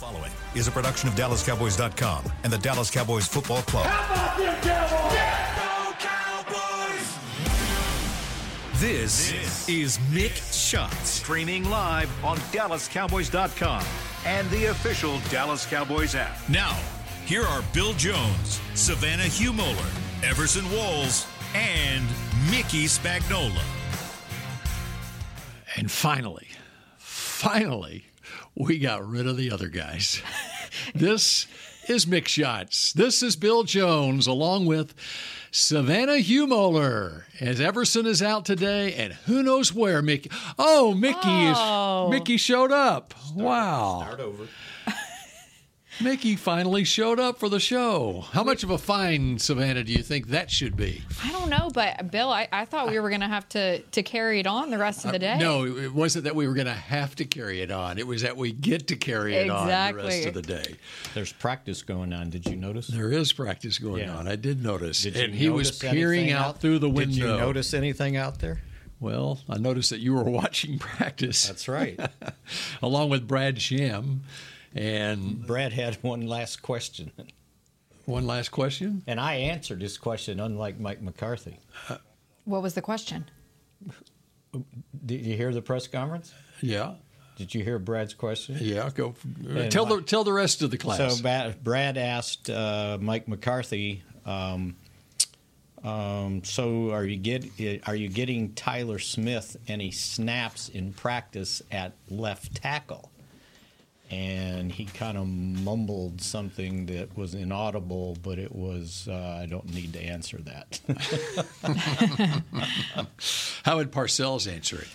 following is a production of DallasCowboys.com and the Dallas Cowboys Football Club. How about them Cowboys? This, is Mick Shots, streaming live on DallasCowboys.com and the official Dallas Cowboys app. Now, here are Bill Jones, Savannah Humoller, Everson Walls, and Mickey Spagnola. And finally, finally, we got rid of the other guys. this is Mick Shots. This is Bill Jones along with Savannah Humoller. As Everson is out today, and who knows where Mickey. Oh, Mickey Oh. is Mickey showed up. wow. Start over. Mickey finally showed up for the show. How much of a fine, Savannah, do you think that should be? I don't know, but Bill, I, I thought we were going to have to to carry it on the rest of the day. Uh, No, it wasn't that we were going to have to carry it on. It was that we get to carry it on the rest of the day. There's practice going on. Did you notice? There is practice going Yeah. on. I did notice. Did you and he was peering anything out, through the window. Did you notice anything out there? Well, I noticed that you were watching practice. That's right. along with Brad Sham. And Brad had one last question, one last question. and I answered his question, unlike Mike McCarthy. What was the question? Did you hear the press conference? Yeah. Did you hear Brad's question? Yeah, go. And tell the tell the rest of the class. So Brad asked uh, Mike McCarthy, um, um, "So are you get are you getting Tyler Smith any snaps in practice at left tackle?" And he kind of mumbled something that was inaudible, but it was uh, I don't need to answer that. How would Parcells answer it?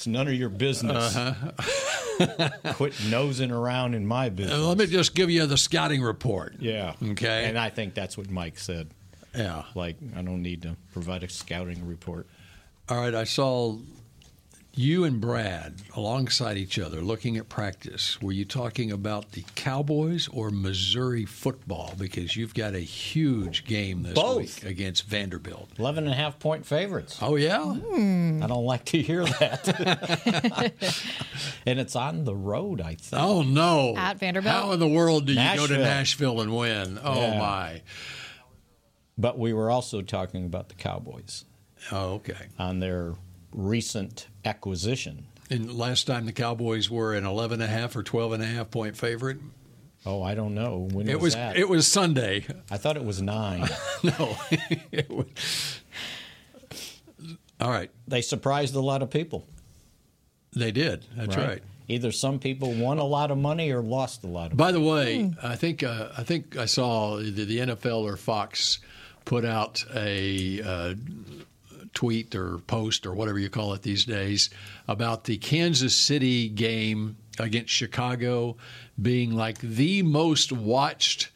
it's none of your business. Quit nosing around in my business. Uh, let me just give you the scouting report. yeah. Okay. And I think that's what Mike said. Yeah. Like I don't need to provide a scouting report. All right. I saw you and Brad alongside each other looking at practice. Were you talking about the Cowboys or Missouri football? Because you've got a huge game this Both. week against Vanderbilt. 11 and a half point favorites. Oh yeah. Hmm. I don't like to hear that. and it's on the road, I think. Oh no! At Vanderbilt? How in the world do you go to Nashville. Nashville and win? Oh Yeah. my! But we were also talking about the Cowboys Oh okay. on their recent acquisition. And last time the Cowboys were an 11 and a half or 12 and a half point favorite. Oh, I don't know. When It was, was that? it was Sunday. I thought it was nine. no. Was- All right. they surprised a lot of people. They did. That's right. Either some people won a lot of money or lost a lot of By the way, I think uh, I think I saw the, the NFL or Fox put out a uh, tweet or post or whatever you call it these days about the Kansas City game against Chicago being like the most watched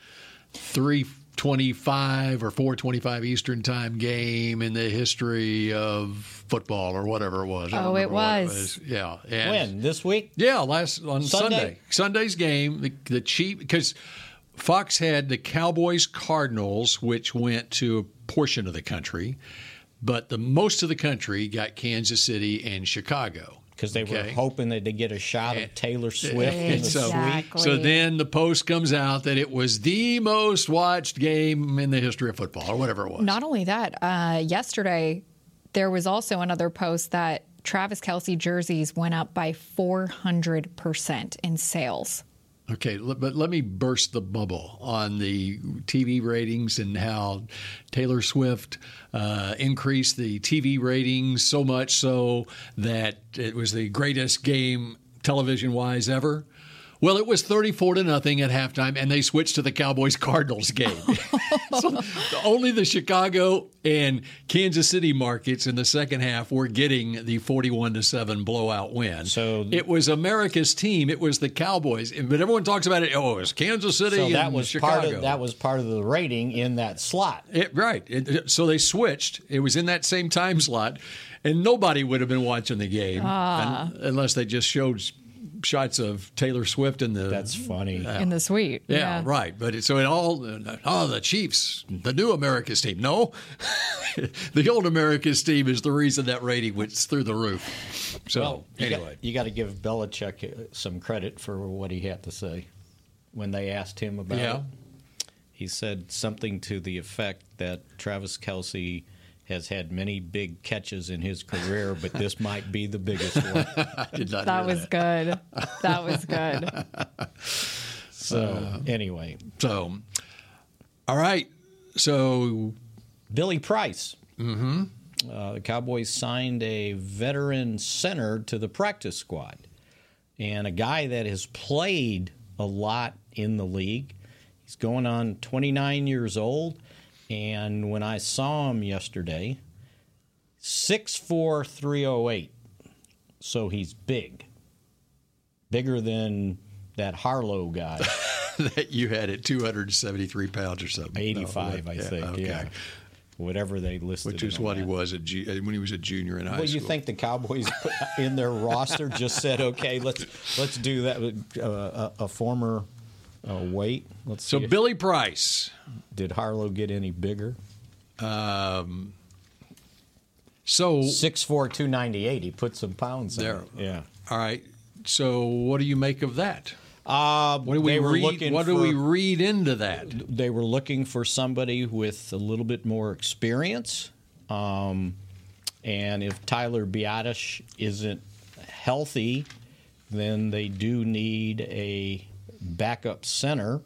325 or 425 Eastern time game in the history of football or whatever it was. I Oh, it remember what was. Yeah. And When? This week? yeah, last on Sunday? Sunday. Sunday's game, the, the Chief because Fox had the Cowboys Cardinals, which went to a portion of the country, but the most of the country got Kansas City and Chicago. Because they were hoping that they'd get a shot of Taylor Swift in the so. Exactly. so then the post comes out that it was the most watched game in the history of football, or whatever it was. Not only that, uh, yesterday there was also another post that Travis Kelce jerseys went up by 400% in sales. Okay, but let me burst the bubble on the TV ratings and how Taylor Swift uh, increased the TV ratings so much so that it was the greatest game television wise ever. Well, it was 34 to nothing at halftime, and they switched to the Cowboys Cardinals game. so only the Chicago and Kansas City markets in the second half were getting the 41 to 7 blowout win. So- it was America's team. It was the Cowboys. But everyone talks about it. Oh, it was Kansas City So that was Chicago. part of that was part of the rating in that slot. It, right. It- so they switched. It was in that same time slot, and nobody would have been watching the game ah. un- unless they just showed shots of Taylor Swift in the. That's funny. in the suite. yeah, right. But it, so it all. Oh, the Chiefs, the new America's team. No, the old America's team is the reason that rating went through the roof. So Well, you anyway, got, you got to give Belichick uh, some credit for what he had to say. when they asked him about Yeah. it. He said something to the effect that Travis Kelce has had many big catches in his career, but this might be the biggest one. I did not That hear was good. That was good. So anyway, So, all right. So, Billy Price. Mm-hmm. Uh, the Cowboys signed a veteran center to the practice squad, and a guy that has played a lot in the league. He's going on 29 years old, and when I saw him yesterday, six four three oh eight. So he's big, bigger than that Harlow guy. that you had at 273 pounds or something. 85, No, I yeah, think. okay. Yeah, whatever they listed. Which is what he was at G- uh, when he was a junior in high school. Well, you think the Cowboys in their roster just said, okay, let's let's do that with uh, a, a former uh, weight. Let's see. so. Billy Price. did Harlow get any bigger? Um, So Six four two ninety eight. He put some pounds There. on. Yeah. all right. So what do you make of that? Uh, What do we read? What do we read into that? They were looking for somebody with a little bit more experience. Um, and if Tyler Biadasz isn't healthy, then they do need a backup center.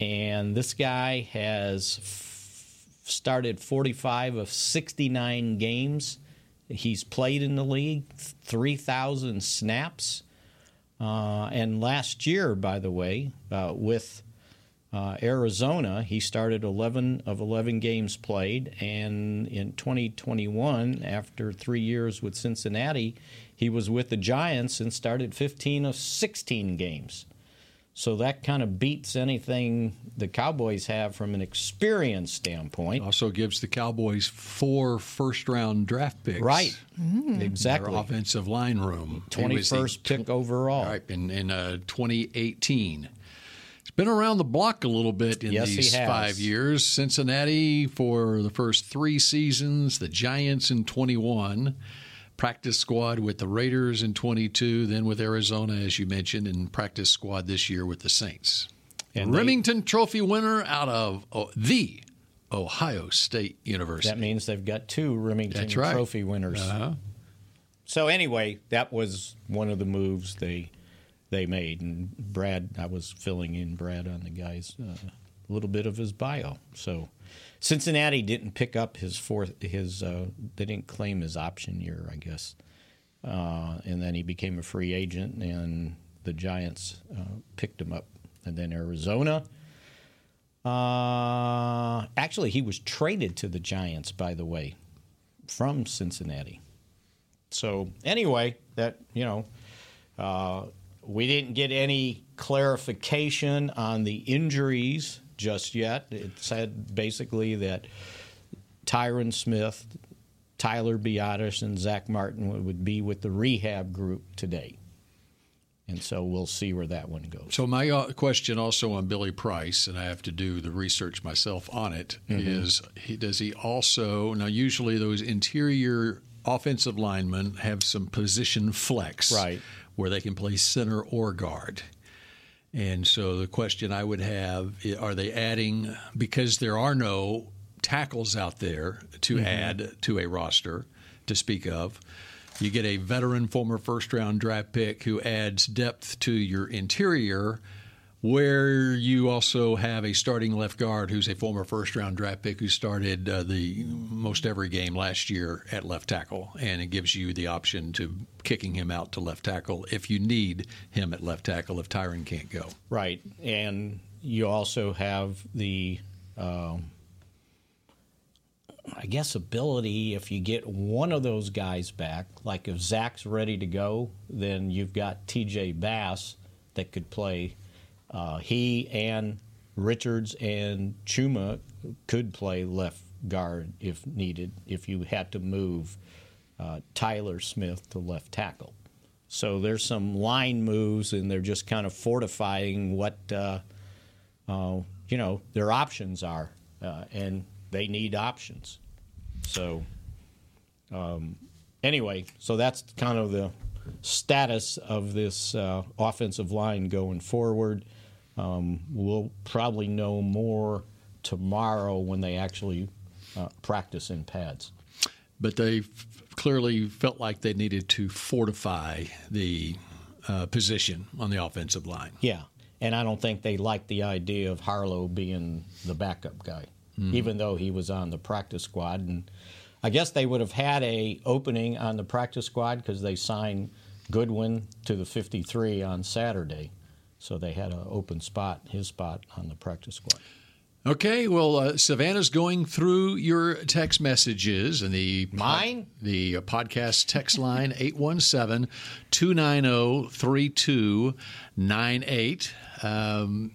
And this guy has f- started 45 of 69 games. He's played in the league, 3,000 snaps. Uh, and last year, by the way, uh, with uh, Arizona, he started 11 of 11 games played. And in 2021, after three years with Cincinnati, he was with the Giants and started 15 of 16 games. So that kind of beats anything the Cowboys have from an experience standpoint. Also gives the Cowboys four first round draft picks. Right. Their Exactly. offensive line room. He was the 21st pick overall. All right, in, in uh, 2018. It's been around the block a little bit in Yes, these five years. Cincinnati for the first three seasons, the Giants in 21, practice squad with the Raiders in 22, then with Arizona, as you mentioned, and practice squad this year with the Saints. And they- Remington Trophy winner out of oh, the Ohio State University. That means they've got two Remington right. Trophy winners. Uh-huh. So anyway, that was one of the moves they they made, and Brad, I was filling in Brad on the guy's uh, a little bit of his bio. So Cincinnati didn't pick up his fourth his uh, they didn't claim his option year, I guess, uh, and then he became a free agent, and the Giants uh, picked him up, and then Arizona. Uh, actually, he was traded to the Giants, by the way, from Cincinnati. So anyway, that you know, uh, we didn't get any clarification on the injuries just yet. It said basically that Tyron Smith, Tyler Biadasz, and Zach Martin would- be with the rehab group today, and so we'll see where that one goes. So my uh, question also on Billy Price, and I have to do the research myself on it, is Mm-hmm. he, does he also now usually those interior offensive linemen have some position flex, Right. where they can play center or guard. And so the question I would have are they adding because there are no tackles out there to mm-hmm. add to a roster to speak of. You get a veteran former first round draft pick who adds depth to your interior where you also have a starting left guard who's a former first round draft pick who started uh, the most every game last year at left tackle and it gives you the option to kicking him out to left tackle if you need him at left tackle if Tyron can't go. Right, and you also have the, um, I guess, ability if you get one of those guys back. Like if Zach's ready to go, then you've got T.J. Bass that could play. Uh, he and Richards and Chuma could play left guard if needed. If you had to move uh, Tyler Smith to left tackle. So there's some line moves, and they're just kind of fortifying what uh, uh, you know their options are, uh, and they need options. So um, anyway, so that's kind of the status of this uh, offensive line going forward. Um, we'll probably know more tomorrow when they actually uh, practice in pads. But they f- clearly felt like they needed to fortify the uh, position on the offensive line. Yeah, and I don't think they liked the idea of Harlow being the backup guy, mm. even though he was on the practice squad. And I guess they would have had a opening on the practice squad because they signed Goodwin to the 53 on Saturday, so they had an open spot, his spot on the practice squad. Okay, well, uh, Savannah's going through your text messages and the mine the uh, podcast text line 817-290-3298. Um,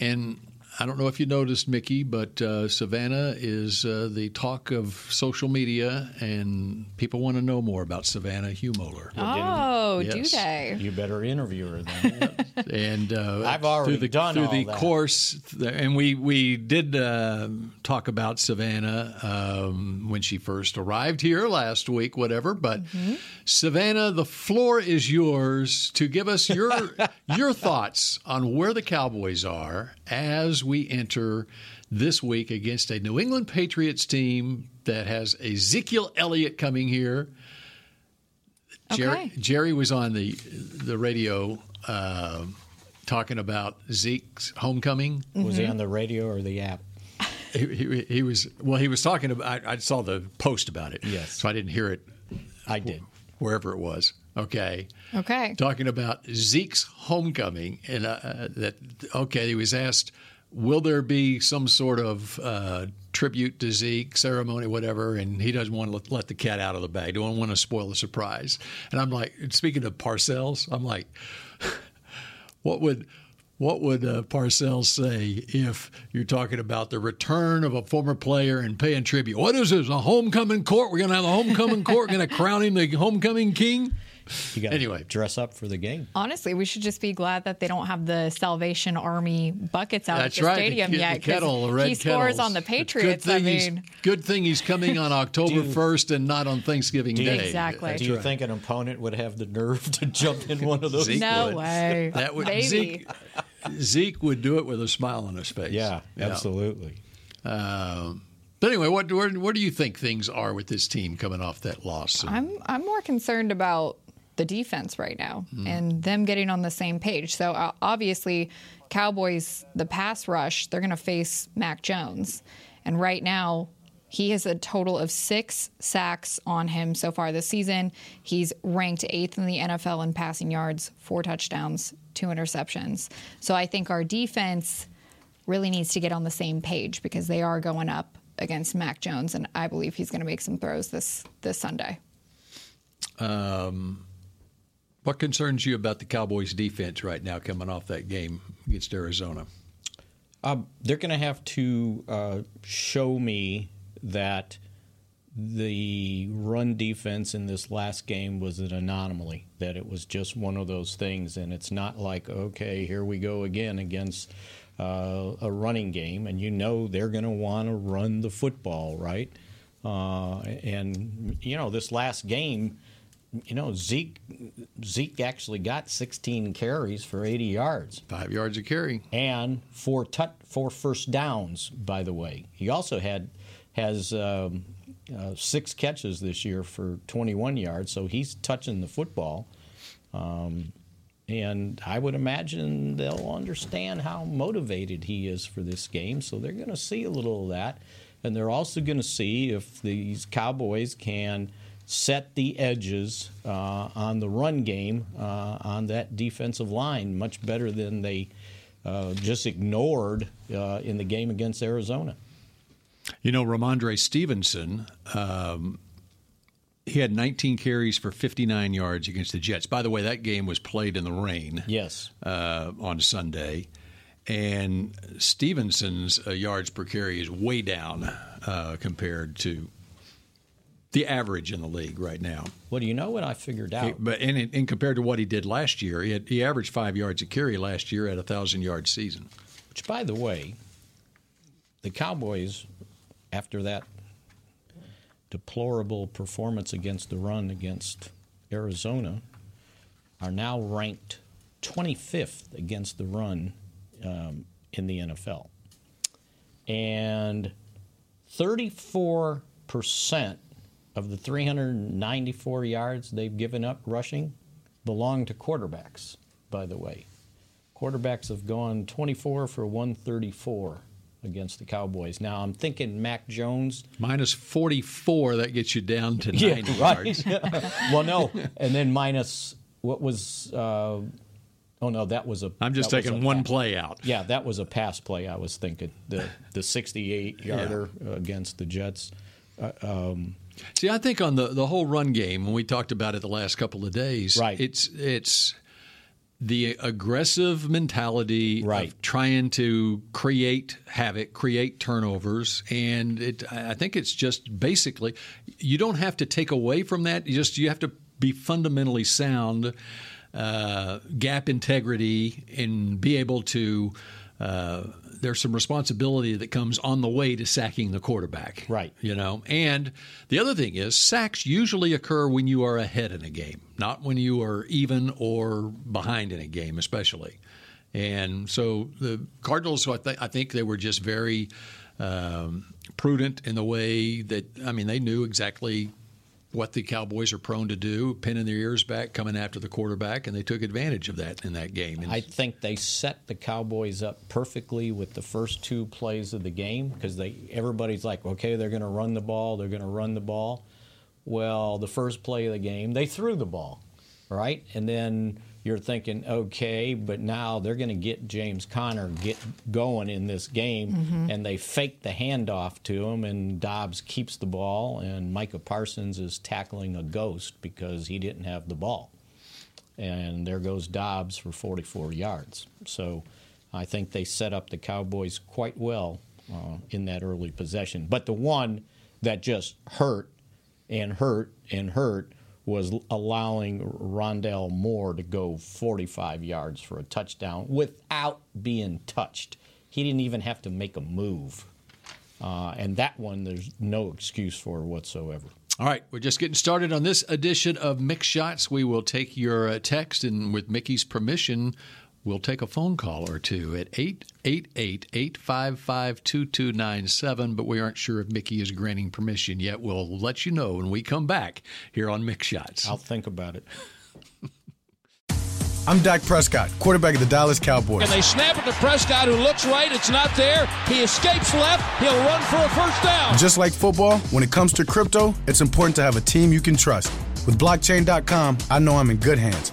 and I don't know if you noticed, Mickey, but uh, Savannah is uh, the talk of social media, and people want to know more about Savannah Humoller. Oh, yes. do they? You better interview her then. and uh, I've already through the, done through the that. course, and we we did uh, talk about Savannah um, when she first arrived here last week, whatever. But mm-hmm. Savannah, the floor is yours to give us your your thoughts on where the Cowboys are as we enter this week against a New England Patriots team that has Ezekiel Elliott coming here. Okay. Jerry, Jerry was on the the radio uh, talking about Zeke's homecoming. Mm-hmm. Was he on the radio or the app? He, he, he was well. He was talking about. I, I, saw the post about it. Yes, so I didn't hear it. I did wherever it was. Okay. Okay. Talking about Zeke's homecoming, and uh, that okay, he was asked will there be some sort of uh, tribute to Zeke ceremony, whatever? And he doesn't want to let the cat out of the bag. Don't want to spoil the surprise. And I'm like, speaking of Parcells, I'm like, what would what would uh, Parcells say if you're talking about the return of a former player and paying tribute? What is this? A homecoming court? We're going to have a homecoming court. We're going to crown him the homecoming king. You got anyway, dress up for the game. Honestly, we should just be glad that they don't have the Salvation Army buckets out That's at the right. stadium the, yet. The kettle, the red he kettles. scores on the Patriots. Good thing, I he's, mean, good thing he's coming on October Do- 1st and not on Thanksgiving Do you- Day. Exactly. Do you right. think an opponent would have the nerve to jump in one of those? Zeke no would. way. That would Maybe. Zeke, Zeke would do it with a smile on his face. Yeah, absolutely. Um, but anyway, what where, where do you think things are with this team coming off that loss? I'm I'm more concerned about the defense right now Hmm. and them getting on the same page. So uh, obviously, Cowboys the pass rush they're going to face Mac Jones, and right now he has a total of six sacks on him so far this season. He's ranked eighth in the NFL in passing yards, four touchdowns, two interceptions. So I think our defense really needs to get on the same page because they are going up against Mac Jones, and I believe he's going to make some throws this this Sunday. Um, what concerns you about the Cowboys' defense right now, coming off that game against Arizona? Um, they're going to have to uh, show me that the run defense in this last game was an anomaly, that it was just one of those things, and it's not like, okay, here we go again against uh, a running game, and you know they're going to want to run the football, right? Uh, and, you know, this last game, you know, Zeke Zeke actually got 16 carries for 80 yards Five yards of carry. and four tut four first downs. By the way, he also had has um, uh, six catches this year for 21 yards, so he's touching the football. Um, and I would imagine they'll understand how motivated he is for this game, so they're going to see a little of that, and they're also going to see if these Cowboys can set the edges uh, on the run game uh, on that defensive line much better than they uh, just ignored uh, in the game against Arizona. You know, Rhamondre Stevenson, um, he had 19 carries for 59 yards against the Jets. By the way, that game was played in the rain Yes. uh, on Sunday. And Stevenson's uh, yards per carry is way down uh, compared to the average in the league right now. Well, do you know what I figured out? But in, in compared to what he did last year, he, had, he averaged five yards a carry last year at a thousand yard season. Which, by the way, the Cowboys, after that deplorable performance against the run against Arizona, are now ranked 25th against the run um, in the NFL. And 34% of the 394 yards they've given up rushing belong to quarterbacks, by the way. Quarterbacks have gone 24 for 134 against the Cowboys. Now I'm thinking Mac Jones minus 44 that gets you down to 90 yeah, right. well, no, and then minus what was uh, Oh no, that was a. I'm just taking one play out. Yeah, that was a pass play. I was thinking the the 68 yarder yeah. against the Jets. Uh, um, See, I think on the the whole run game when we talked about it the last couple of days, right? It's it's the aggressive mentality right. of trying to create havoc, create turnovers, and it. I think it's just basically you don't have to take away from that. You just you have to be fundamentally sound uh, gap integrity and be able to. Uh, there's some responsibility that comes on the way to sacking the quarterback. Right. You know, and the other thing is sacks usually occur when you are ahead in a game, not when you are even or behind in a game, especially. And so the Cardinals, I, th- I think they were just very um, prudent in the way that, I mean, they knew exactly what the Cowboys are prone to do, pinning their ears back, coming after the quarterback, and they took advantage of that in that game. I think they set the Cowboys up perfectly with the first two plays of the game because they everybody's like, okay, they're going to run the ball, they're going to run the ball. Well, the first play of the game, they threw the ball, right, and then you're thinking, okay, but now they're going to get James Conner get going in this game, mm-hmm. and they fake the handoff to him, and Dobbs keeps the ball, and Micah Parsons is tackling a ghost because he didn't have the ball, and there goes Dobbs for 44 yards. So I think they set up the Cowboys quite well uh, in that early possession. But the one that just hurt and hurt and hurt was allowing Rondale Moore to go 45 yards for a touchdown without being touched. He didn't even have to make a move. Uh, and that one, there's no excuse for whatsoever. All right, we're just getting started on this edition of Mick Shots. We will take your uh, text, and with Mickey's permission, We'll take a phone call or two at 888 855 2297, but we aren't sure if Mickey is granting permission yet. We'll let you know when we come back here on Mick Shots. I'll think about it. I'm Dak Prescott, quarterback of the Dallas Cowboys. And they snap it to Prescott, who looks right. It's not there. He escapes left. He'll run for a first down. Just like football, when it comes to crypto, it's important to have a team you can trust. With blockchain.com, I know I'm in good hands.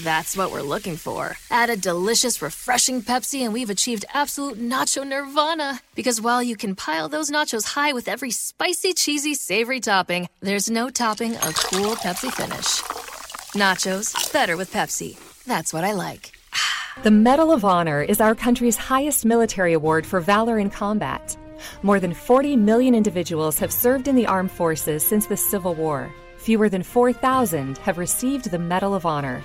That's what we're looking for. Add a delicious, refreshing Pepsi, and we've achieved absolute nacho nirvana. Because while you can pile those nachos high with every spicy, cheesy, savory topping, there's no topping a cool Pepsi finish. Nachos, better with Pepsi. That's what I like. the Medal of Honor is our country's highest military award for valor in combat. More than 40 million individuals have served in the armed forces since the Civil War. Fewer than 4,000 have received the Medal of Honor.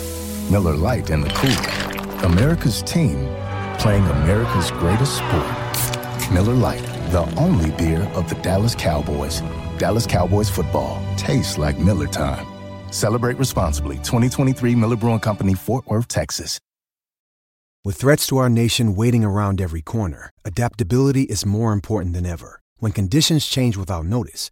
Miller Lite and the Cool. America's team playing America's greatest sport. Miller Lite, the only beer of the Dallas Cowboys. Dallas Cowboys football tastes like Miller time. Celebrate responsibly. 2023 Miller Brewing Company, Fort Worth, Texas. With threats to our nation waiting around every corner, adaptability is more important than ever. When conditions change without notice,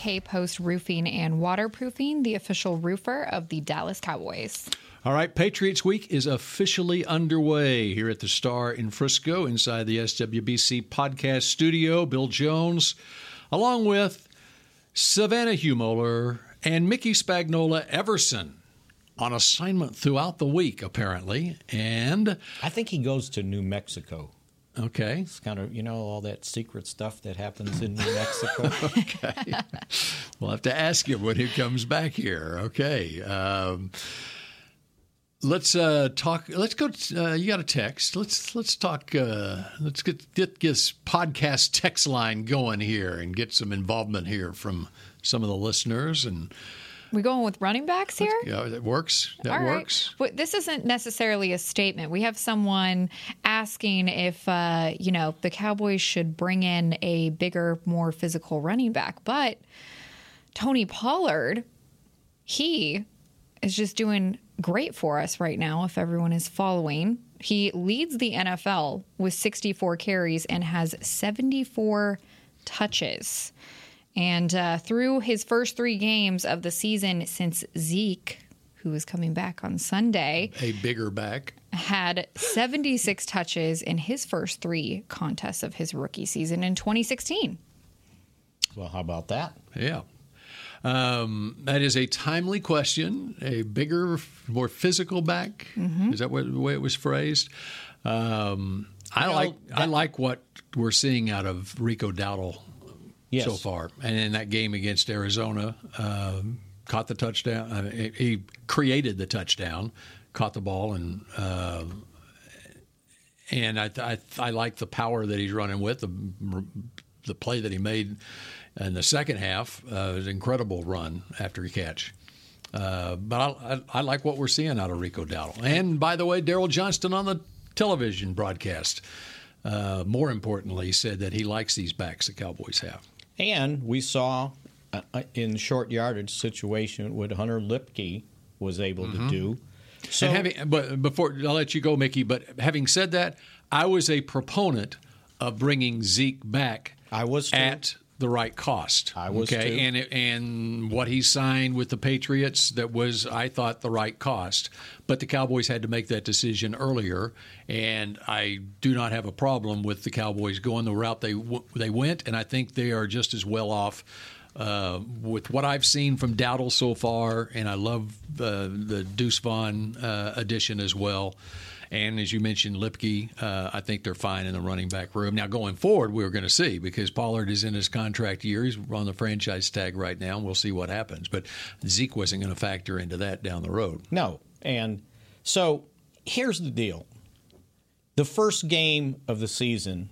K Post Roofing and Waterproofing, the official roofer of the Dallas Cowboys. All right, Patriots Week is officially underway here at the Star in Frisco inside the SWBC podcast studio. Bill Jones, along with Savannah Humoller and Mickey Spagnola Everson on assignment throughout the week, apparently. And I think he goes to New Mexico. Okay. It's kind of, you know, all that secret stuff that happens in New Mexico. okay. We'll have to ask him when he comes back here. Okay. Um, let's uh, talk. Let's go. Uh, you got a text. Let's let's talk. Uh, let's get get this podcast text line going here and get some involvement here from some of the listeners and. We going with running backs here? Yeah, that works. That All right. works. But this isn't necessarily a statement. We have someone asking if uh, you know the Cowboys should bring in a bigger, more physical running back. But Tony Pollard, he is just doing great for us right now. If everyone is following, he leads the NFL with 64 carries and has 74 touches. And uh, through his first three games of the season since Zeke, who is coming back on Sunday, A bigger back. had 76 touches in his first three contests of his rookie season in 2016. well, how about that? Yeah. Um, that is a timely question. A bigger, more physical back. Mhm. Is that what, the way it was phrased? Um, I You know, like I like what we're seeing out of Rico Dowdle Yes. so far, and in that game against Arizona, um, caught the touchdown. Uh, he- he created the touchdown, caught the ball, and uh, and I, I I like the power that he's running with the the play that he made in the second half. Uh, was an incredible run after a catch. Uh, but I, I, I like what we're seeing out of Rico Dowdle. And by the way, Daryl Johnston on the television broadcast, uh, more importantly, said that he likes these backs the Cowboys have. And we saw uh, uh, in short yardage situation what Hunter Luepke was able Mhm. to do. So, having, but before I'll let you go, Mickey. But having said that, I was a proponent of bringing Zeke back. I was too. at the right cost. I was okay, too. and it, and what he signed with the Patriots that was, I thought, the right cost. But the Cowboys had to make that decision earlier, and I do not have a problem with the Cowboys going the route they w- they went, and I think they are just as well off. Uh, with what I've seen from Dowdle so far, and I love uh, the Deuce Vaughn uh, addition as well. And as you mentioned, Luepke, uh, I think they're fine in the running back room. Now, going forward, we're going to see because Pollard is in his contract year. He's on the franchise tag right now, and we'll see what happens. But Zeke wasn't going to factor into that down the road. No. And so here's the deal the first game of the season,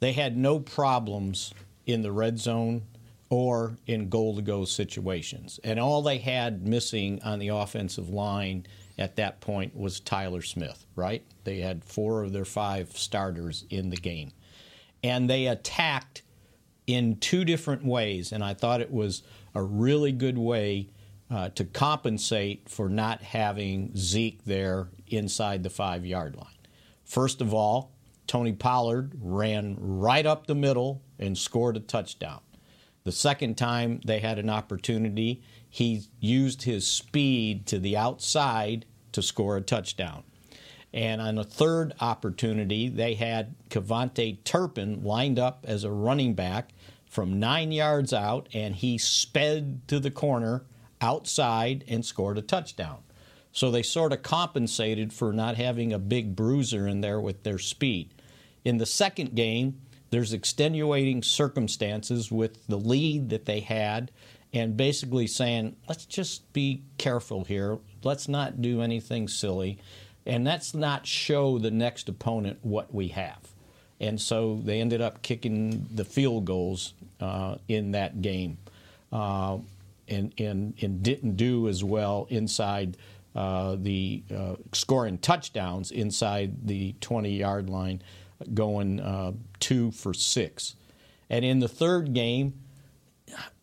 they had no problems in the red zone or in goal to go situations. And all they had missing on the offensive line at that point was Tyler Smith, right? They had four of their five starters in the game. And they attacked in two different ways, and I thought it was a really good way uh, to compensate for not having Zeke there inside the five yard line. First of all, Tony Pollard ran right up the middle and scored a touchdown. The second time they had an opportunity, he used his speed to the outside to score a touchdown. And on a third opportunity, they had KaVontae Turpin lined up as a running back from nine yards out, and he sped to the corner outside and scored a touchdown. So they sort of compensated for not having a big bruiser in there with their speed. In the second game, there's extenuating circumstances with the lead that they had, and basically saying, let's just be careful here. Let's not do anything silly, and let's not show the next opponent what we have. And so they ended up kicking the field goals uh, in that game, uh, and, and and didn't do as well inside uh, the uh, scoring touchdowns inside the 20 yard line going uh, two for six. And in the third game,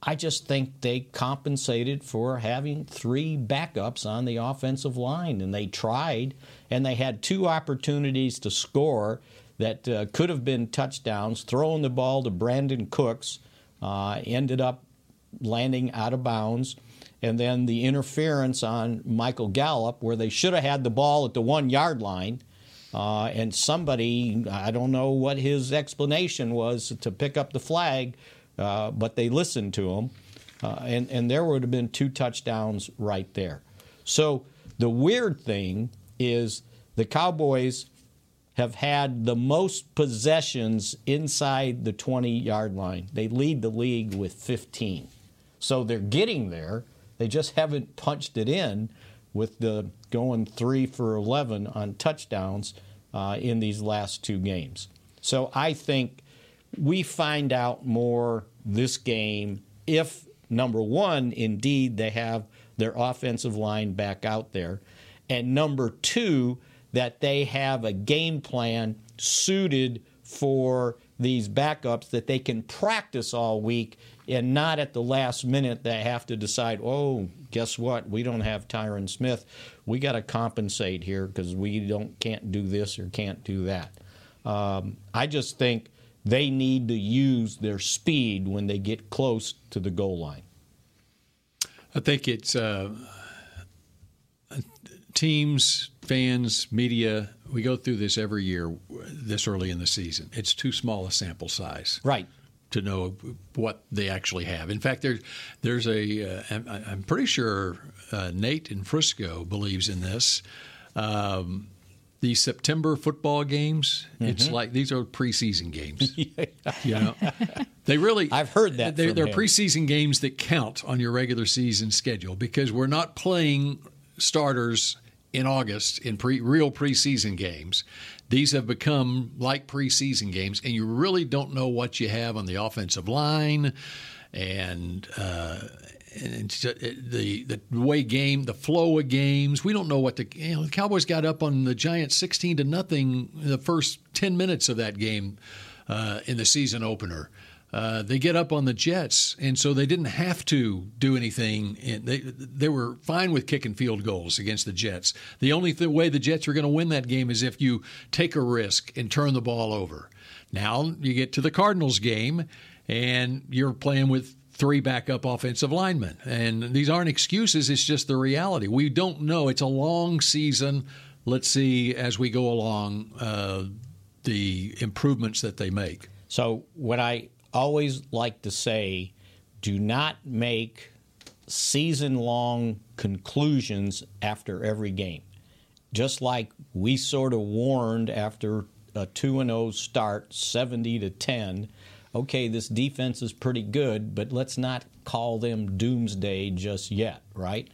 I just think they compensated for having three backups on the offensive line, and they tried, and they had two opportunities to score that uh, could have been touchdowns. Throwing the ball to Brandin Cooks uh, ended up landing out of bounds, and then the interference on Michael Gallup, where they should have had the ball at the one yard line. Uh, and somebody, I don't know what his explanation was to pick up the flag, uh, but they listened to him. Uh, and, and there would have been two touchdowns right there. So the weird thing is the Cowboys have had the most possessions inside the 20 yard line. They lead the league with 15. So they're getting there. They just haven't punched it in with the going three for 11 on touchdowns uh, in these last two games. So I think we find out more this game if, number one, indeed they have their offensive line back out there, and number two, that they have a game plan suited for these backups that they can practice all week and not at the last minute they have to decide, oh, guess what? We don't have Tyron Smith. We got to compensate here because we don't can't do this or can't do that. Um, I just think they need to use their speed when they get close to the goal line. I think it's uh, teams, fans, media. We go through this every year, this early in the season. It's too small a sample size. Right to know what they actually have. In fact, there's there's a uh, I'm pretty sure uh, Nate in Frisco believes in this. Um, the September football games, mm-hmm. it's like these are preseason games. yeah. You know, they really. I've heard that. They're, they're preseason games that count on your regular season schedule because we're not playing starters in August in pre, real preseason games. These have become like preseason games, and you really don't know what you have on the offensive line and. Uh, and the the way game, the flow of games. We don't know what the you know the Cowboys got up on the Giants sixteen to nothing the first ten minutes of that game uh, in the season opener. Uh, they get up on the Jets, and so they didn't have to do anything. They they were fine with kicking field goals against the Jets. The only th- way the Jets are going to win that game is if you take a risk and turn the ball over. Now you get to the Cardinals game, and you're playing with three backup offensive linemen, and these aren't excuses. It's just the reality. We don't know. It's a long season. Let's see as we go along uh, the improvements that they make. So when I always like to say do not make season long conclusions after every game. Just like we sort of warned after a 2 0 start, 70 to 10, okay, this defense is pretty good, but let's not call them doomsday just yet, right?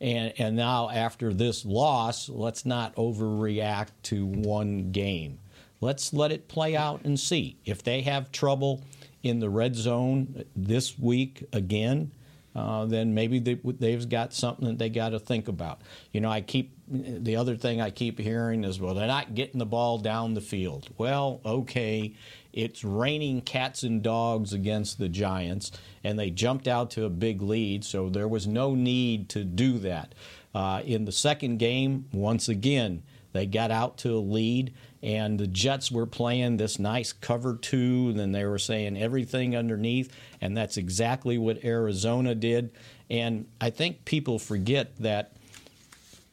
And, and now, after this loss, let's not overreact to one game. Let's let it play out and see. If they have trouble, in the red zone this week again, uh, then maybe they, they've got something that they got to think about. You know, I keep the other thing I keep hearing is, well, they're not getting the ball down the field. Well, okay, it's raining cats and dogs against the Giants, and they jumped out to a big lead, so there was no need to do that. Uh, in the second game, once again, they got out to a lead and the Jets were playing this nice cover two, and then they were saying everything underneath, and that's exactly what Arizona did. And I think people forget that,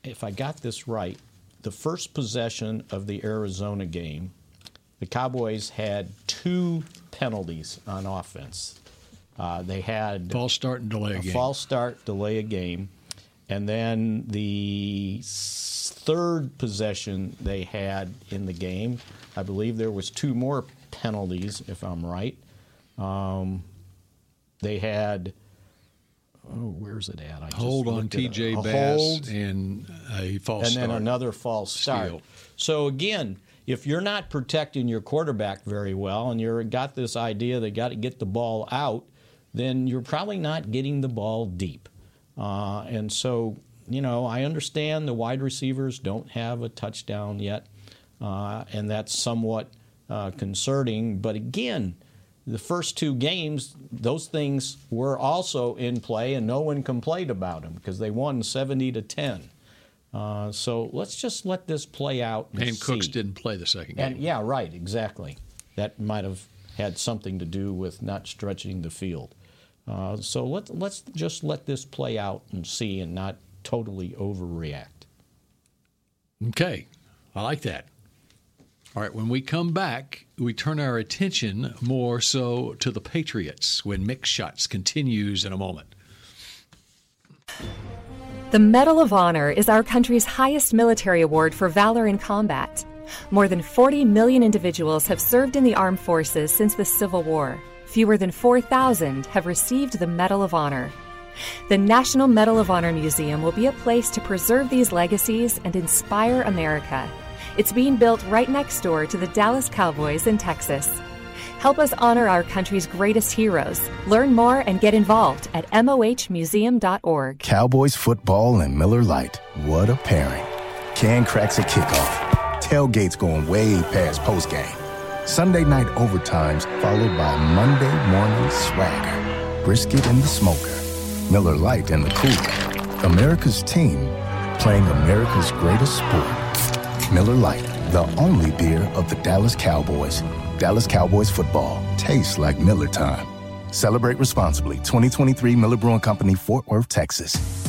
if I got this right, the first possession of the Arizona game, the Cowboys had two penalties on offense. Uh, they had false start and delay a, a game. false start, delay a game, and then the third possession they had in the game, I believe there was two more penalties, if I'm right. Um, they had. Oh, where's it at? I hold on, T.J. Bass, hold, and a false start. and then another false start. Steal. So again, if you're not protecting your quarterback very well, and you've got this idea they got to get the ball out, then you're probably not getting the ball deep. Uh, and so, you know, I understand the wide receivers don't have a touchdown yet, uh, and that's somewhat uh, concerning. But again, the first two games, those things were also in play, and no one complained about them because they won 70 to 10. Uh, so let's just let this play out. And, and Cooks didn't play the second game. And yeah, right, exactly. That might have had something to do with not stretching the field. Uh, so let, let's just let this play out and see and not totally overreact. Okay, I like that. All right, when we come back, we turn our attention more so to the Patriots when Mick Shots continues in a moment. The Medal of Honor is our country's highest military award for valor in combat. More than 40 million individuals have served in the armed forces since the Civil War. Fewer than 4,000 have received the Medal of Honor. The National Medal of Honor Museum will be a place to preserve these legacies and inspire America. It's being built right next door to the Dallas Cowboys in Texas. Help us honor our country's greatest heroes. Learn more and get involved at mohmuseum.org. Cowboys football and Miller Lite. What a pairing. Can cracks a kickoff. Tailgates going way past postgame. Sunday night overtimes followed by Monday morning swagger. Brisket in the smoker. Miller Lite in the cooler. America's team playing America's greatest sport. Miller Lite, the only beer of the Dallas Cowboys. Dallas Cowboys football tastes like Miller time. Celebrate responsibly. 2023 Miller Brewing Company, Fort Worth, Texas.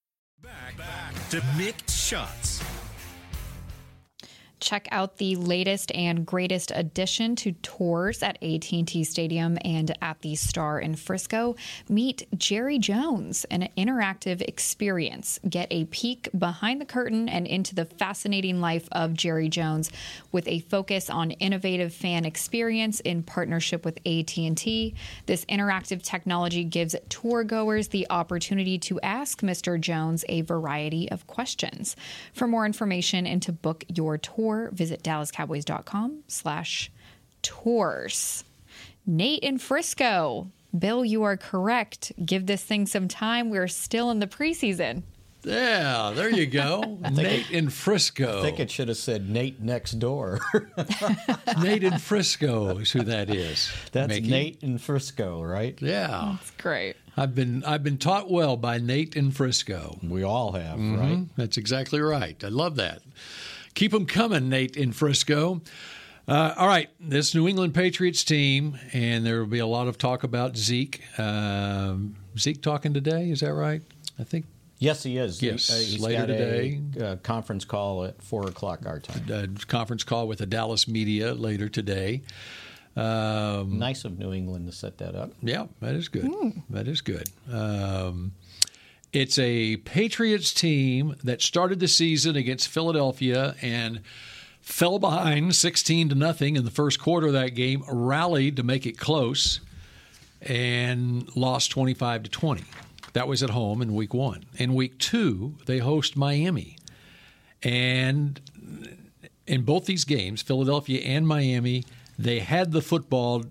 To Mick Shots. Check out the latest and greatest addition to tours at AT&T Stadium and at the Star in Frisco. Meet Jerry Jones, an interactive experience. Get a peek behind the curtain and into the fascinating life of Jerry Jones with a focus on innovative fan experience in partnership with AT&T. This interactive technology gives tour goers the opportunity to ask Mr. Jones a variety of questions. For more information and to book your tour, visit dallascowboys.com slash tours. Nate in Frisco. Bill, you are correct. Give this thing some time. We're still in the preseason. Yeah, there you go. Nate in Frisco. I think it should have said Nate next door. Nate in Frisco is who that is. That's Mickey. Nate in Frisco, right? Yeah. That's great. I've been I've been taught well by Nate in Frisco. We all have, Mhm. right? That's exactly right. I love that. Keep them coming, Nate in Frisco. Uh, all right, this New England Patriots team, and there will be a lot of talk about Zeke. Um, Zeke talking today, is that right? I think Yes, he is. Yes, He- uh, he's later got today. A, uh, conference call at four o'clock our time. a conference call with the Dallas media later today. Um, Nice of New England to set that up. Yeah, that is good. That is good. Um, it's a Patriots team that started the season against Philadelphia and fell behind 16 to nothing in the first quarter of that game, rallied to make it close, and lost 25 to 20. That was at home in week one. In week two, they host Miami. And in both these games, Philadelphia and Miami, they had the football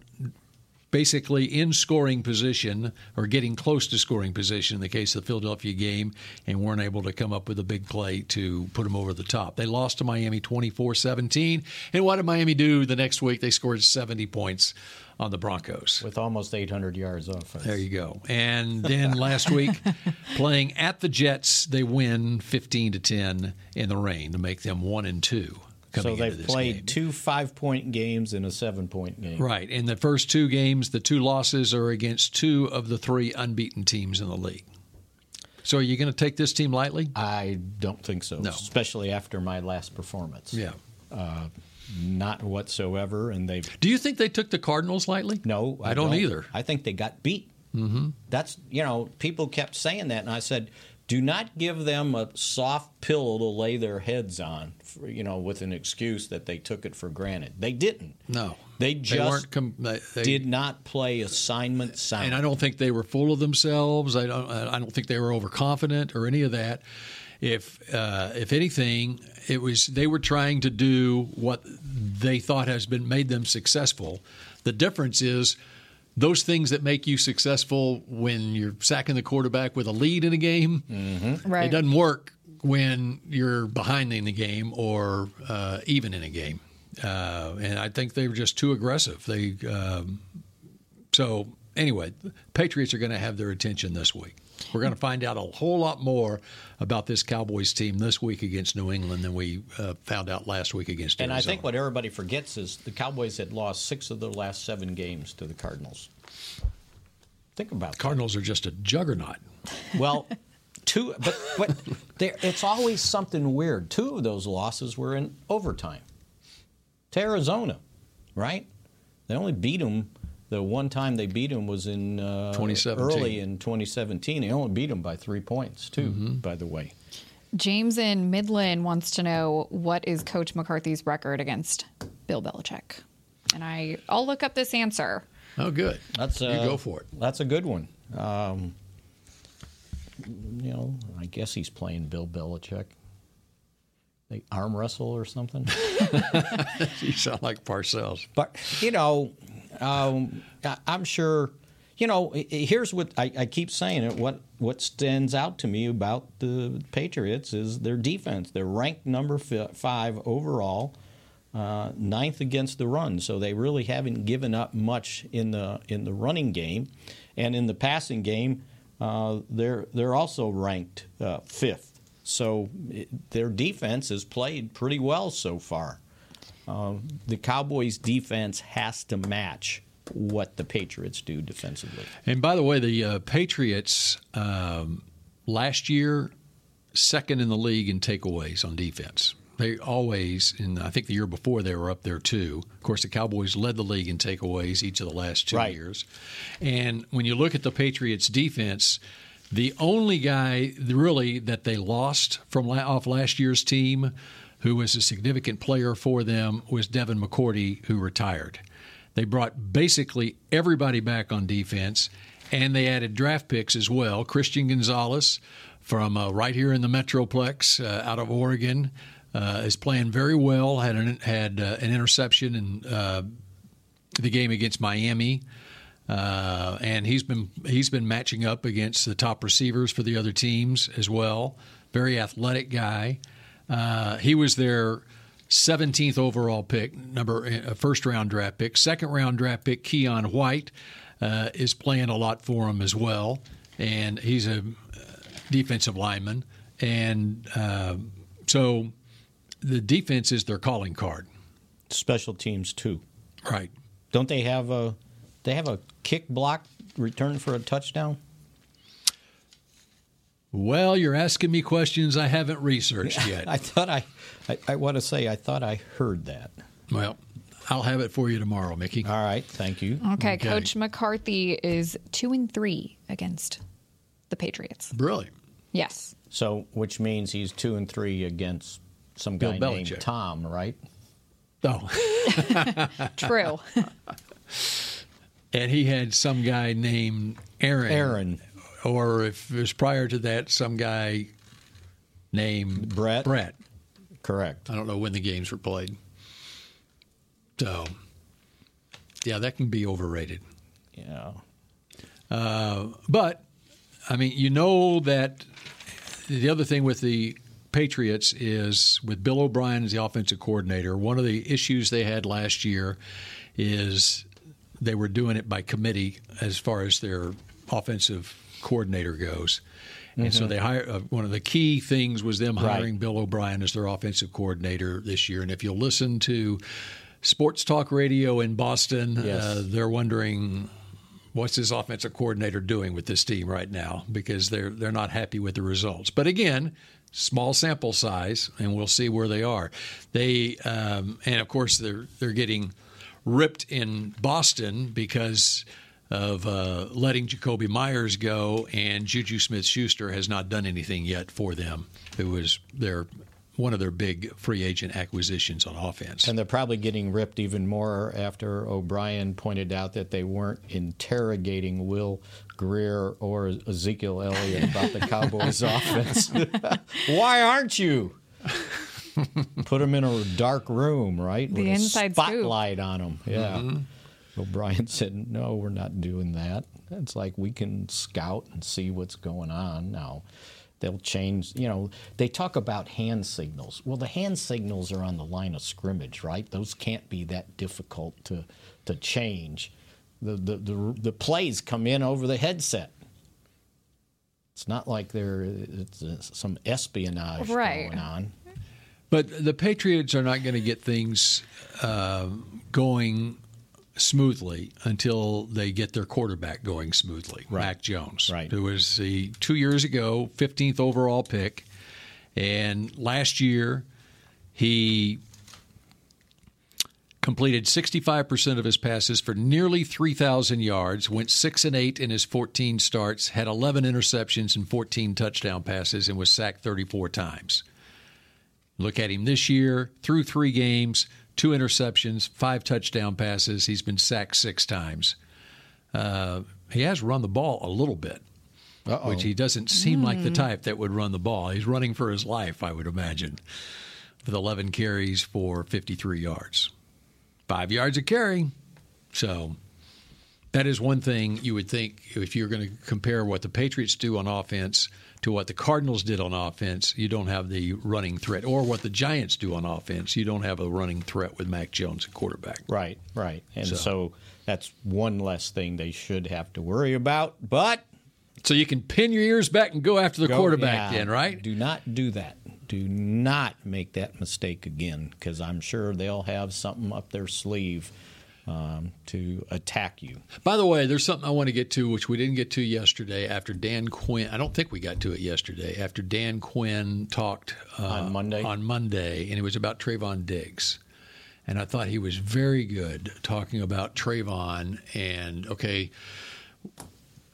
basically in scoring position or getting close to scoring position in the case of the Philadelphia game and weren't able to come up with a big play to put them over the top. They lost to Miami 24 17. And what did Miami do the next week? They scored 70 points on the Broncos with almost 800 yards offense. There you go. And then last week, playing at the Jets, they win 15 to 10 in the rain to make them one and two. So they've played game. two five point games and a seven point game. Right. In the first two games, the two losses are against two of the three unbeaten teams in the league. So are you going to take this team lightly? I don't think so. No. Especially after my last performance. Yeah. Uh, not whatsoever. And they. Do you think they took the Cardinals lightly? No, I, I don't, don't, either. I think they got beat. Mm-hmm. That's you know people kept saying that, and I said, do not give them a soft pillow to lay their heads on. For, you know, with an excuse that they took it for granted. They didn't. No, they just they com- they, they, did not play assignment sound. And I don't think they were full of themselves. I don't. I don't think they were overconfident or any of that. If uh, if anything, it was they were trying to do what they thought has been made them successful. The difference is those things that make you successful when you're sacking the quarterback with a lead in a game, mm-hmm. right. it doesn't work when you're behind in the game or uh, even in a game. Uh, and I think they were just too aggressive. They um, so anyway, Patriots are going to have their attention this week. We're going to find out a whole lot more about this Cowboys team this week against New England than we uh, found out last week against Arizona. And I think what everybody forgets is the Cowboys had lost six of their last seven games to the Cardinals. Think about that. Cardinals that. are just a juggernaut. Well, two, but, but it's always something weird. Two of those losses were in overtime to Arizona, right? They only beat them the one time they beat them was in uh, 2017. early in 2017. They only beat them by three points, too. Mm-hmm. By the way, James in Midland wants to know what is Coach McCarthy's record against Bill Belichick, and I I'll look up this answer. Oh, good. That's you uh, go for it. That's a good one. Um, you know, I guess he's playing Bill Belichick. They arm wrestle or something. you sound like Parcells. But you know, um, I'm sure. You know, here's what I, I, keep saying. It what what stands out to me about the Patriots is their defense. They're ranked number five overall, uh, ninth against the run. So they really haven't given up much in the in the running game, and in the passing game, uh, they're they're also ranked uh, fifth. So it, their defense has played pretty well so far. Uh, the Cowboys' defense has to match what the Patriots do defensively. And by the way, the uh, Patriots um, last year second in the league in takeaways on defense. They always, and I think the year before they were up there too. Of course, the Cowboys led the league in takeaways each of the last two right. years. And when you look at the Patriots' defense, the only guy really that they lost from off last year's team who was a significant player for them, was Devin McCourty, who retired. They brought basically everybody back on defense, and they added draft picks as well. Christian Gonzalez from uh, right here in the Metroplex uh, out of Oregon uh, is playing very well. Had an, had uh, an interception in uh, the game against Miami. Uh, and he's been he's been matching up against the top receivers for the other teams as well. Very athletic guy. Uh, he was their 17th overall pick, number uh, first round draft pick. Second round draft pick, Keion White, uh, is playing a lot for him as well, and he's a uh, defensive lineman, and uh, so the defense is their calling card. Special teams too, right? Don't they have a they have a kick block return for a touchdown? Well, you're asking me questions I haven't researched yet. I thought I, I, I, want to say, I thought I heard that. Well, I'll have it for you tomorrow, Mickey. All right, thank you. Okay, okay. Coach McCarthy is two and three against the Patriots. Really? Yes. So, which means he's two and three against some guy Bill named Tom, right? Oh. True. and he had some guy named Aaron. Aaron or if it was prior to that, some guy named Brett. Brett. Correct. I don't know when the games were played. So, Yeah, that can be overrated. Yeah. Uh, but I mean, you know that the other thing with the Patriots is with Bill O'Brien as the offensive coordinator. One of the issues they had last year is they were doing it by committee as far as their offensive coordinator goes. And mm-hmm. so they hire uh, one of the key things was them hiring right. Bill O'Brien as their offensive coordinator this year. And if you'll listen to sports talk radio in Boston, uh, yes. uh, they're wondering what's this offensive coordinator doing with this team right now because they're they're not happy with the results. But again, small sample size, and we'll see where they are. They um, and of course they're they're getting ripped in Boston because of uh, letting Jakobi Meyers go, and Juju Smith Schuster has not done anything yet for them. It was their one of their big free agent acquisitions on offense. And they're probably getting ripped even more after O'Brien pointed out that they weren't interrogating Will Grier or Ezekiel Elliott about the Cowboys' offense. Why aren't you? Put them in a dark room, right? The With inside spotlight scoop. on them. Yeah. Mm-hmm. O'Brien said, "No, we're not doing that. It's like we can scout and see what's going on now." They'll change, you know, they talk about hand signals. Well, the hand signals are on the line of scrimmage, right? Those can't be that difficult to, to change. The, the, the, the plays come in over the headset. It's not like there it's some espionage right. going on. But the Patriots are not going to get things uh, going smoothly until they get their quarterback going smoothly, right. Mac Jones, right. who was the two years ago 15th overall pick, and last year he completed 65% of his passes for nearly 3,000 yards, went 6 and 8 in his 14 starts, had 11 interceptions and 14 touchdown passes, and was sacked 34 times. Look at him this year, through three games, two interceptions, five touchdown passes. He's been sacked six times. Uh, he has run the ball a little bit, Uh-oh. which he doesn't seem mm. like the hmm. type that would run the ball. He's running for his life, I would imagine, with 11 carries for 53 yards, five yards a carry. So that is one thing you would think if you're going to compare what the Patriots do on offense to what the Cardinals did on offense, you don't have the running threat, or what the Giants do on offense, you don't have a running threat with Mac Jones at quarterback. Right, right, and so, so that's one less thing they should have to worry about. But so you can pin your ears back and go after the go, quarterback, yeah, then, right? Do not do that. Do not make that mistake again, because I'm sure they'll have something up their sleeve um, to attack you. By the way, there's something I want to get to, which we didn't get to yesterday. After Dan Quinn, I don't think we got to it yesterday. After Dan Quinn talked uh, on Monday, on Monday, and it was about Trevon Diggs, and I thought he was very good talking about Trevon. And okay,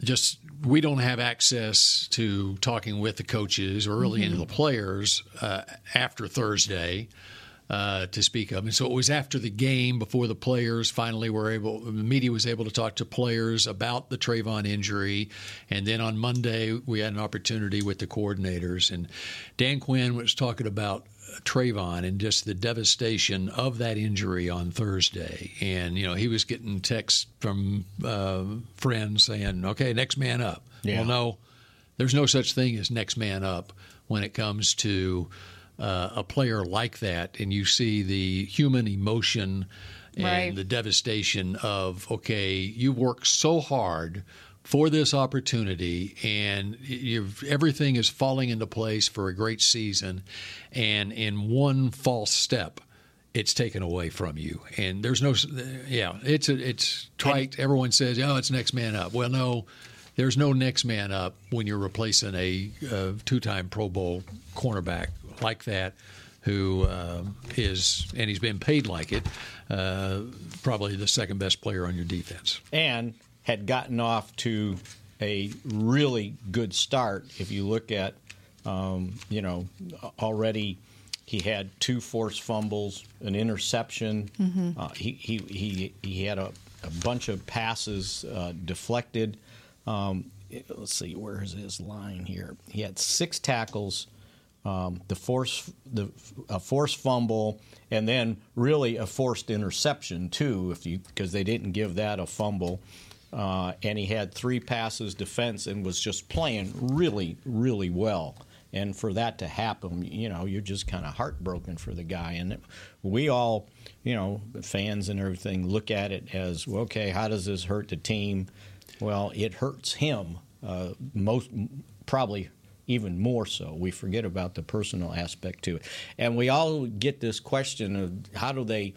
just we don't have access to talking with the coaches or really mm-hmm. into the players uh, after Thursday uh, to speak of. And so it was after the game, before the players finally were able, the media was able to talk to players about the Trevon injury. And then on Monday, we had an opportunity with the coordinators. And Dan Quinn was talking about Trevon and just the devastation of that injury on Thursday. And, you know, he was getting texts from uh, friends saying, okay, next man up. Yeah. Well, no, there's no such thing as next man up when it comes to uh, a player like that and you see the human emotion and right. the devastation of okay you work so hard for this opportunity and everything is falling into place for a great season and in one false step it's taken away from you. And there's no yeah it's a, it's trite. Everyone says oh it's next man up. Well no there's no next man up when you're replacing a, a two-time Pro Bowl cornerback like that who uh, is and he's been paid like it, uh, probably the second best player on your defense. And had gotten off to a really good start. If you look at, um, you know, already he had two forced fumbles, an interception. Mm-hmm. Uh, he, he, he, he had a, a bunch of passes uh, deflected. Um, let's see, where is his line here? He had six tackles um, the force the a forced fumble and then really a forced interception too if you because they didn't give that a fumble. Uh, and he had three passes defense and was just playing really really well. And for that to happen you know you're just kind of heartbroken for the guy. And we all you know fans and everything look at it as well, okay how does this hurt the team? Well it hurts him uh, most probably even more so. We forget about the personal aspect to it, and we all get this question of how do they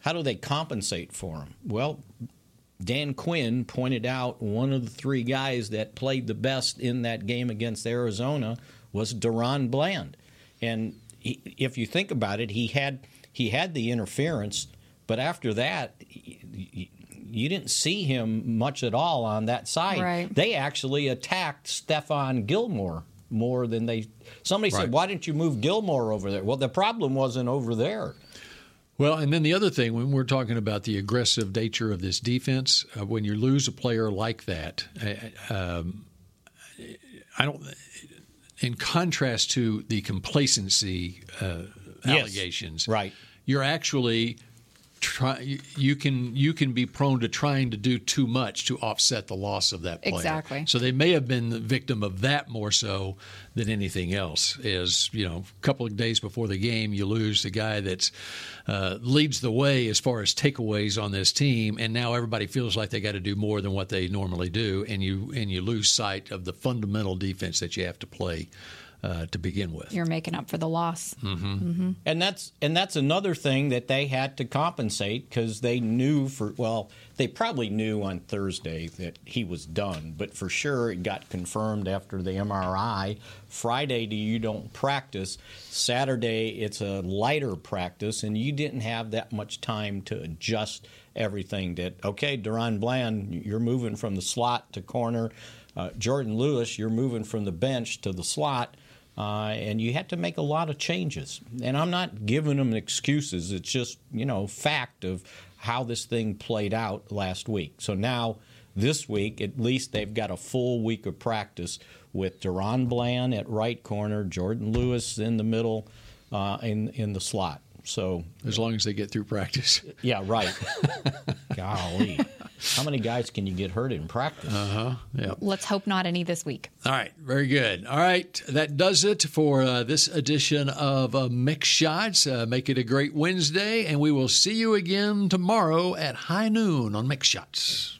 how do they compensate for him? Well, Dan Quinn pointed out one of the three guys that played the best in that game against Arizona was DaRon Bland, and he, if you think about it, he had he had the interference, but after that. He, you didn't see him much at all on that side. Right. They actually attacked Stephon Gilmore more than they. Somebody Right. said, "Why didn't you move Gilmore over there?" Well, the problem wasn't over there. Well, and then the other thing, when we're talking about the aggressive nature of this defense, uh, when you lose a player like that, uh, um, I don't. In contrast to the complacency uh, Yes. allegations, right? You're actually try. You can you can be prone to trying to do too much to offset the loss of that player. Exactly. So they may have been the victim of that more so than anything else. Is you know, a couple of days before the game, you lose the guy that uh, leads the way as far as takeaways on this team, and now everybody feels like they got to do more than what they normally do, and you and you lose sight of the fundamental defense that you have to play uh, to begin with. You're making up for the loss. Mm-hmm. And that's and that's another thing that they had to compensate because they knew for well they probably knew on Thursday that he was done, but for sure it got confirmed after the MRI. Friday, you don't practice. Saturday, it's a lighter practice, and you didn't have that much time to adjust everything. That okay, DaRon Bland, you're moving from the slot to corner. Uh, Jourdan Lewis, you're moving from the bench to the slot. Uh, and you had to make a lot of changes. And I'm not giving them excuses. It's just, you know, fact of how this thing played out last week. So now, this week, at least they've got a full week of practice with DaRon Bland at right corner, Jourdan Lewis in the middle, uh, in, in the slot. So as long as they get through practice. Yeah, right. Golly. How many guys can you get hurt in practice? Uh huh. Yeah. Let's hope not any this week. All right, very good. All right, that does it for uh, this edition of uh, Mick Shots. Uh, make it a great Wednesday, and we will see you again tomorrow at high noon on Mick Shots.